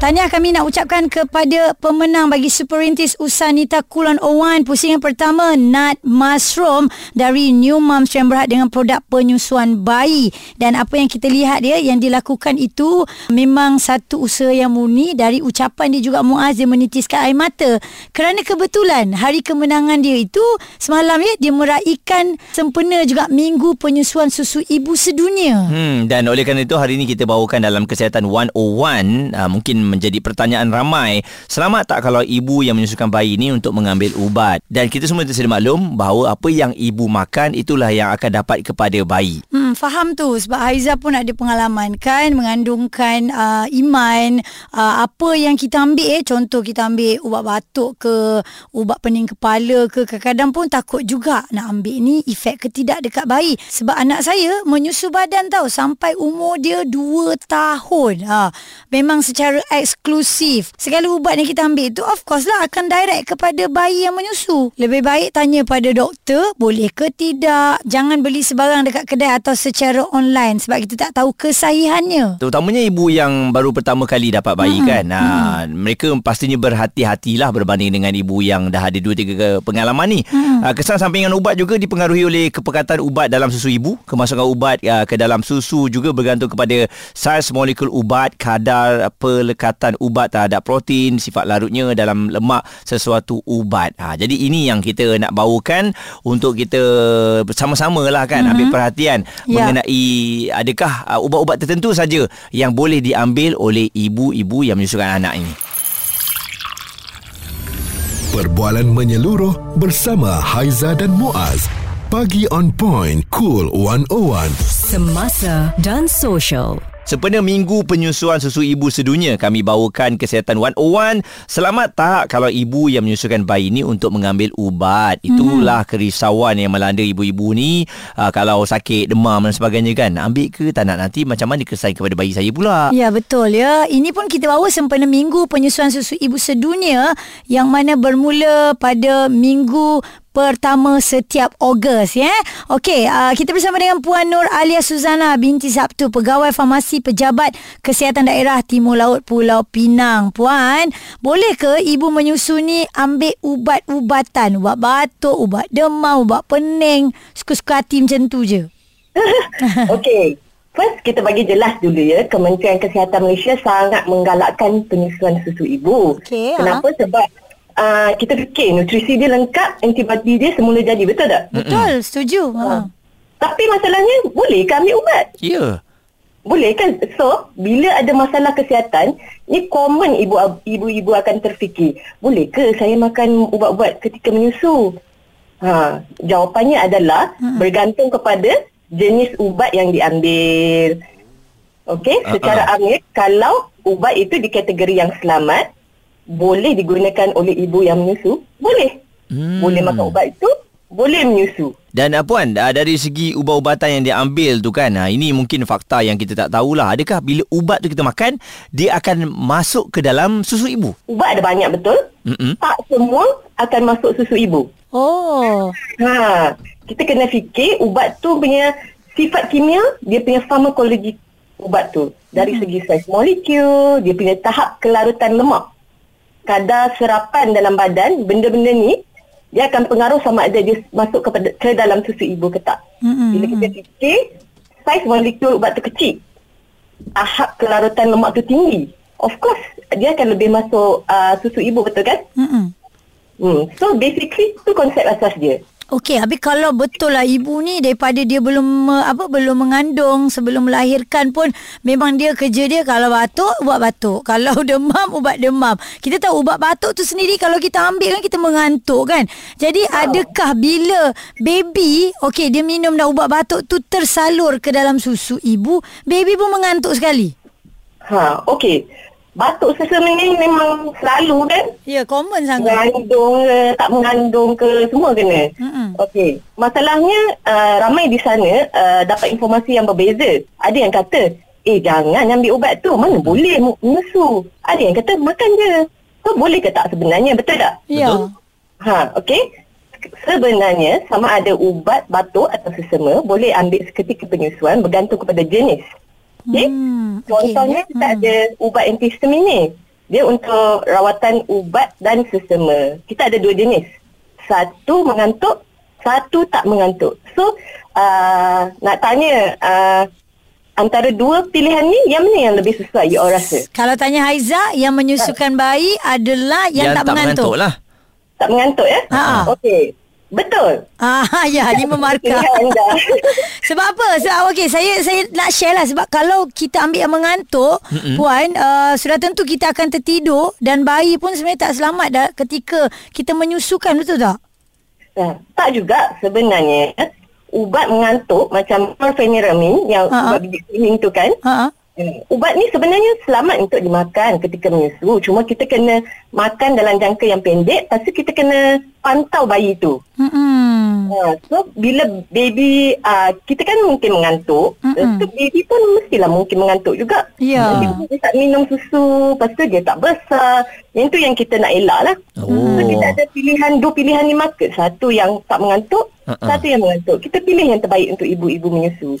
Tahniah kami nak ucapkan kepada pemenang bagi Superintis Usanita Kulon Owan. Pusingan pertama Nat Mushroom dari New Moms yang berhad dengan produk penyusuan bayi. Dan apa yang kita lihat dia yang dilakukan itu memang satu usaha yang murni dari ucapan dia juga Muaz dia menitiskan air mata. Kerana kebetulan hari kemenangan dia itu semalam ya dia meraihkan sempena juga minggu penyusuan susu ibu sedunia. Hmm dan oleh kerana itu hari ini kita bawakan dalam kesihatan 101 uh, mungkin menjadi pertanyaan ramai. Selamat tak kalau ibu yang menyusukan bayi ini untuk mengambil ubat? Dan kita semua tersedia maklum bahawa apa yang ibu makan itulah yang akan dapat kepada bayi. Hmm, faham tu sebab Haiza pun ada pengalaman kan mengandungkan uh, iman uh, apa yang kita ambil eh contoh kita ambil ubat batuk ke ubat pening kepala ke kadang-kadang pun takut juga nak ambil ni efek ke tidak dekat bayi sebab anak saya menyusu badan tau sampai umur dia 2 tahun ha memang secara eksklusif. Segala ubat yang kita ambil tu of course lah akan direct kepada bayi yang menyusu. Lebih baik tanya pada doktor boleh ke tidak. Jangan beli sebarang dekat kedai atau secara online sebab kita tak tahu kesahihannya. Terutamanya ibu yang baru pertama kali dapat bayi hmm. kan. Ha, hmm. Mereka pastinya berhati-hatilah berbanding dengan ibu yang dah ada 2-3 pengalaman ni. Hmm. Ha, kesan sampingan ubat juga dipengaruhi oleh kepekatan ubat dalam susu ibu. Kemasukan ubat ha, ke dalam susu juga bergantung kepada saiz molekul ubat, kadar pelekatan ubat terhadap protein, sifat larutnya dalam lemak sesuatu ubat. Ha, jadi ini yang kita nak bawakan untuk kita bersama-sama lah kan mm-hmm. ambil perhatian yeah. mengenai adakah uh, ubat-ubat tertentu saja yang boleh diambil oleh ibu-ibu yang menyusukan anak ini. Perbualan menyeluruh bersama Haiza dan Muaz. Pagi on point, cool 101. Semasa dan social. Sempena minggu penyusuan susu ibu sedunia, kami bawakan kesihatan 101. Selamat tak kalau ibu yang menyusukan bayi ni untuk mengambil ubat? Itulah hmm. kerisauan yang melanda ibu-ibu ni. Uh, kalau sakit, demam dan sebagainya kan. Ambil ke tak nak nanti macam mana kesan kepada bayi saya pula? Ya, betul ya. Ini pun kita bawa sempena minggu penyusuan susu ibu sedunia yang mana bermula pada minggu pertama setiap Ogos ya. Okey, uh, kita bersama dengan Puan Nur Alia Suzana binti Sabtu, pegawai farmasi pejabat kesihatan daerah Timur Laut Pulau Pinang. Puan, boleh ke ibu menyusu ni ambil ubat-ubatan, ubat batuk, ubat demam, ubat pening, suka-suka hati macam tu je? Okey. First, kita bagi jelas dulu ya. Kementerian Kesihatan Malaysia sangat menggalakkan penyusuan susu ibu. Okay, Kenapa? Ha? Sebab uh, kita fikir nutrisi dia lengkap, antibody dia semula jadi, betul tak? Betul, setuju. Uh. Tapi masalahnya, boleh ke ambil ubat? Ya. Yeah. Boleh kan? So, bila ada masalah kesihatan, ni common ibu ibu-ibu akan terfikir, boleh ke saya makan ubat-ubat ketika menyusu? Ha, jawapannya adalah uh-uh. bergantung kepada jenis ubat yang diambil. Okey, secara uh-uh. amil kalau ubat itu di kategori yang selamat, boleh digunakan oleh ibu yang menyusu? Boleh. Hmm. Boleh makan ubat itu, boleh menyusu. Dan uh, puan, uh, dari segi ubat-ubatan yang diambil tu kan, uh, ini mungkin fakta yang kita tak tahulah. Adakah bila ubat tu kita makan, dia akan masuk ke dalam susu ibu? Ubat ada banyak betul. Mm-mm. Tak semua akan masuk susu ibu. Oh. Ha, kita kena fikir ubat tu punya sifat kimia, dia punya farmakologi ubat tu. Dari mm. segi saiz molekul, dia punya tahap kelarutan lemak kadar serapan dalam badan benda-benda ni dia akan pengaruh sama ada dia masuk kepada ke dalam susu ibu ke tak. Mm-hmm. Bila kita fikir saiz molekul ubat tu kecil. Tahap kelarutan lemak tu tinggi. Of course dia akan lebih masuk uh, susu ibu betul kan? Mm-hmm. Hmm. So basically tu konsep asas dia. Okey, habis kalau betul lah ibu ni daripada dia belum apa belum mengandung sebelum melahirkan pun memang dia kerja dia kalau batuk ubat batuk, kalau demam ubat demam. Kita tahu ubat batuk tu sendiri kalau kita ambil kan kita mengantuk kan. Jadi oh. adakah bila baby okey dia minum dah ubat batuk tu tersalur ke dalam susu ibu, baby pun mengantuk sekali? Ha, okey batuk sesama ni memang selalu kan? Ya, common sangat. Mengandung ke, tak mengandung ke, semua kena. Mm-hmm. Okey. Masalahnya, uh, ramai di sana uh, dapat informasi yang berbeza. Ada yang kata, eh jangan ambil ubat tu, mana boleh menyusu. Ada yang kata, makan je. So, boleh ke tak sebenarnya, betul tak? Ya. Ha, okey. sebenarnya sama ada ubat batuk atau sesama boleh ambil seketika penyusuan bergantung kepada jenis. Okay? Hmm, Contohnya ya. kita ada ubat antihistamin ni. Dia untuk rawatan ubat dan sesama. Kita ada dua jenis. Satu mengantuk, satu tak mengantuk. So, uh, nak tanya uh, antara dua pilihan ni yang mana yang lebih sesuai you all rasa? Kalau tanya Haiza, yang menyusukan bayi adalah yang, tak, mengantuk. lah. Tak mengantuk ya? Ha. Okey. Betul. Ah ya, lima markah. Sebab apa? Sebab okey, saya saya nak share lah sebab kalau kita ambil yang mengantuk, mm-hmm. puan, uh, sudah tentu kita akan tertidur dan bayi pun sebenarnya tak selamat dah ketika kita menyusukan betul tak? Nah, tak juga sebenarnya ubat mengantuk macam chlorpheniramine yang Ha-ha. ubat bibit kuning tu kan. Ha. Hmm, Ubat ni sebenarnya selamat untuk dimakan ketika menyusu. Cuma kita kena makan dalam jangka yang pendek. Lepas tu kita kena pantau bayi tu. Hmm. Ha, so bila baby uh, kita kan mungkin mengantuk, Mm-mm. tu baby pun mestilah mungkin mengantuk juga. Ya. Nanti dia tak minum susu, lepas tu dia tak besar. Yang tu yang kita nak elak lah. Oh. So kita ada pilihan, dua pilihan ni market. Satu yang tak mengantuk, Uh-uh. satu yang mengantuk. Kita pilih yang terbaik untuk ibu-ibu menyusu.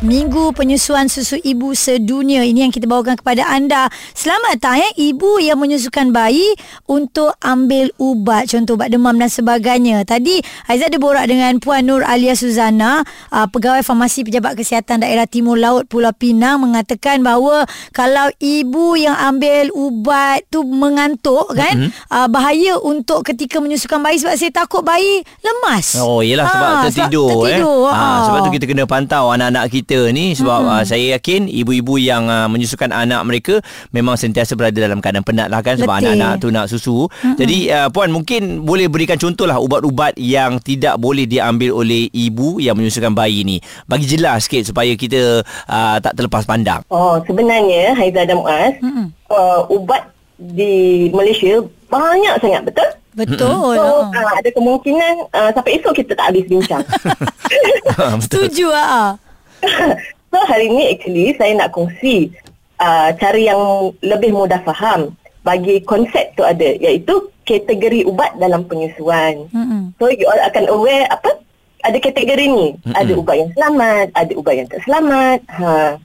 Minggu penyusuan susu ibu sedunia ini yang kita bawakan kepada anda. Selamat datang ya ibu yang menyusukan bayi untuk ambil ubat contoh ubat demam dan sebagainya. Tadi Aizat ada borak dengan Puan Nur Alia Suzana, uh, pegawai farmasi pejabat kesihatan daerah Timur Laut Pulau Pinang mengatakan bahawa kalau ibu yang ambil ubat tu mengantuk kan mm-hmm. uh, bahaya untuk ketika menyusukan bayi sebab saya takut bayi lemas. Oh yelah sebab Ah, tertidur, sebab tertidur, eh. ah. sebab tu kita kena pantau anak-anak kita ni sebab hmm. uh, saya yakin ibu-ibu yang uh, menyusukan anak mereka memang sentiasa berada dalam keadaan penat lah kan sebab Betul. anak-anak tu nak susu. Hmm. Jadi uh, puan mungkin boleh berikan contoh lah ubat-ubat yang tidak boleh diambil oleh ibu yang menyusukan bayi ni. Bagi jelas sikit supaya kita uh, tak terlepas pandang. Oh, sebenarnya Haiza dan Muaz, Mm-mm. uh, ubat di Malaysia banyak sangat, betul? Betul. So, uh, ada kemungkinan uh, sampai esok kita tak habis bincang. Betul. Setuju ah. so, hari ni actually saya nak kongsi uh, cara yang lebih mudah faham bagi konsep tu ada iaitu kategori ubat dalam penyusuan. Mm-mm. So, you all akan aware apa? Ada kategori ni. Mm-mm. Ada ubat yang selamat, ada ubat yang tak selamat. Ha.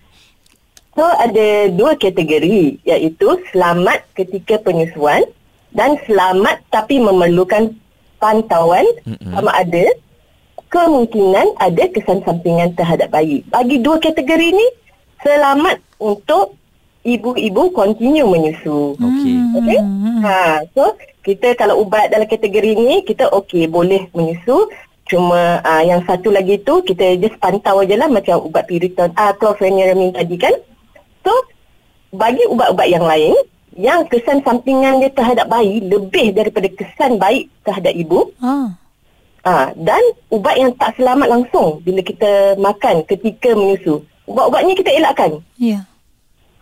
So, ada dua kategori iaitu selamat ketika penyusuan dan selamat tapi memerlukan pantauan Mm-mm. sama ada kemungkinan ada kesan sampingan terhadap bayi. Bagi dua kategori ni, selamat untuk ibu-ibu continue menyusu. Okey. Okey? Ha, so kita kalau ubat dalam kategori ni kita okey boleh menyusu. Cuma uh, yang satu lagi tu kita just pantau aje lah macam ubat piriton ah uh, chlorpheniramine tadi kan. So bagi ubat-ubat yang lain yang kesan sampingan dia terhadap bayi lebih daripada kesan baik terhadap ibu Ah. Ah, dan ubat yang tak selamat langsung bila kita makan ketika menyusu. Ubat-ubat ni kita elakkan. Ya.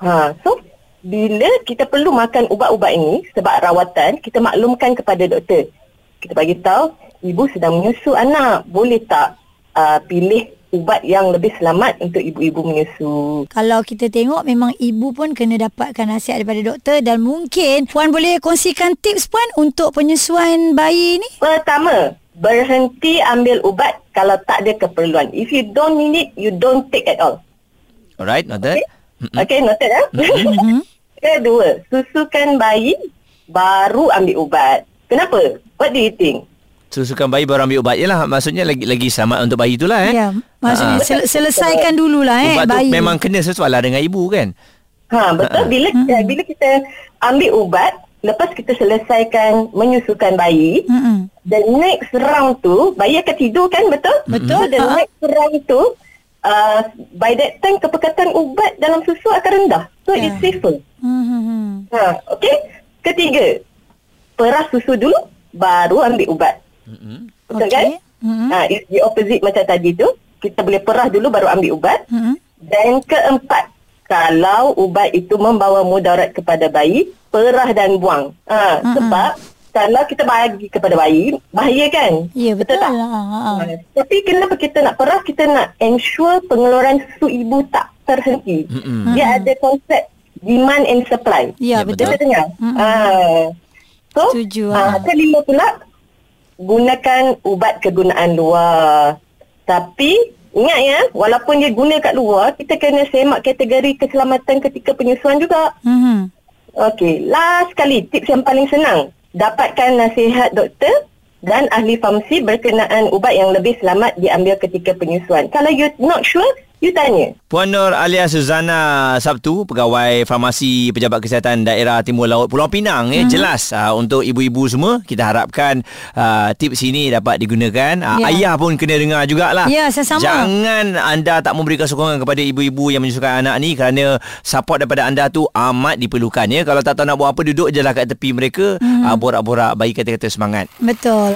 Ha, so bila kita perlu makan ubat-ubat ini sebab rawatan, kita maklumkan kepada doktor. Kita bagi tahu ibu sedang menyusu anak, boleh tak uh, pilih ubat yang lebih selamat untuk ibu-ibu menyusu. Kalau kita tengok memang ibu pun kena dapatkan nasihat daripada doktor dan mungkin puan boleh kongsikan tips puan untuk penyusuan bayi ni. Pertama, berhenti ambil ubat kalau tak ada keperluan. If you don't need it, you don't take at all. Alright, noted. Okay? Okay, noted ya. Kedua, susukan bayi baru ambil ubat. Kenapa? What do you think? Susukan bayi baru ambil ubat. Yalah maksudnya lagi lagi selamat untuk bayi tu lah eh. Ya, maksudnya Ah. sel- selesaikan dululah eh Ubat tu bayi. memang kena sesuai lah dengan ibu kan. Ha, betul. Bila kita, bila kita ambil ubat, lepas kita selesaikan menyusukan bayi, Mm-mm. the next round tu, bayi akan tidur kan, betul? Betul, So, the ha. next round tu, uh, by that time kepekatan ubat dalam susu akan rendah. So, Ya. it's safer. Hmm. Ha, okay. Ketiga, peras susu dulu, baru ambil ubat. Betul kan? Okey. Mm-mm. Ha, it's the opposite macam tadi tu. Kita boleh perah dulu baru ambil ubat. Mm-mm. Dan keempat, kalau ubat itu membawa mudarat kepada bayi, perah dan buang. Ha, sebab kalau kita bagi kepada bayi, bahaya kan? Ya, betul tak? lah. Ha. Tapi kenapa kita nak peras, kita nak ensure pengeluaran susu ibu tak terhenti. Mm-mm. Dia ada konsep demand and supply. Ya, Ya, betul. Kita dengar. Ha. So, Setuju, ha. kelima pula, gunakan ubat kegunaan luar. Tapi, ingat ya, walaupun dia guna kat luar, kita kena semak kategori keselamatan ketika penyusuan juga. Mhm. Okey, last kali tips yang paling senang. Dapatkan nasihat doktor dan ahli farmasi berkenaan ubat yang lebih selamat diambil ketika penyusuan. Kalau you not sure, you tanya. Puan Nur Alia Suzana Sabtu, pegawai farmasi Pejabat Kesihatan Daerah Timur Laut Pulau Pinang eh jelas uh, untuk ibu-ibu semua kita harapkan uh, tips ini dapat digunakan. Uh, Ya. Ayah pun kena dengar jugalah. Ya, sama-sama. Jangan anda tak memberikan sokongan kepada ibu-ibu yang menyusukan anak ni kerana support daripada anda tu amat diperlukan ya. Kalau tak tahu nak buat apa duduk je lah kat tepi mereka mm. uh, borak-borak bagi kata-kata semangat. Betul.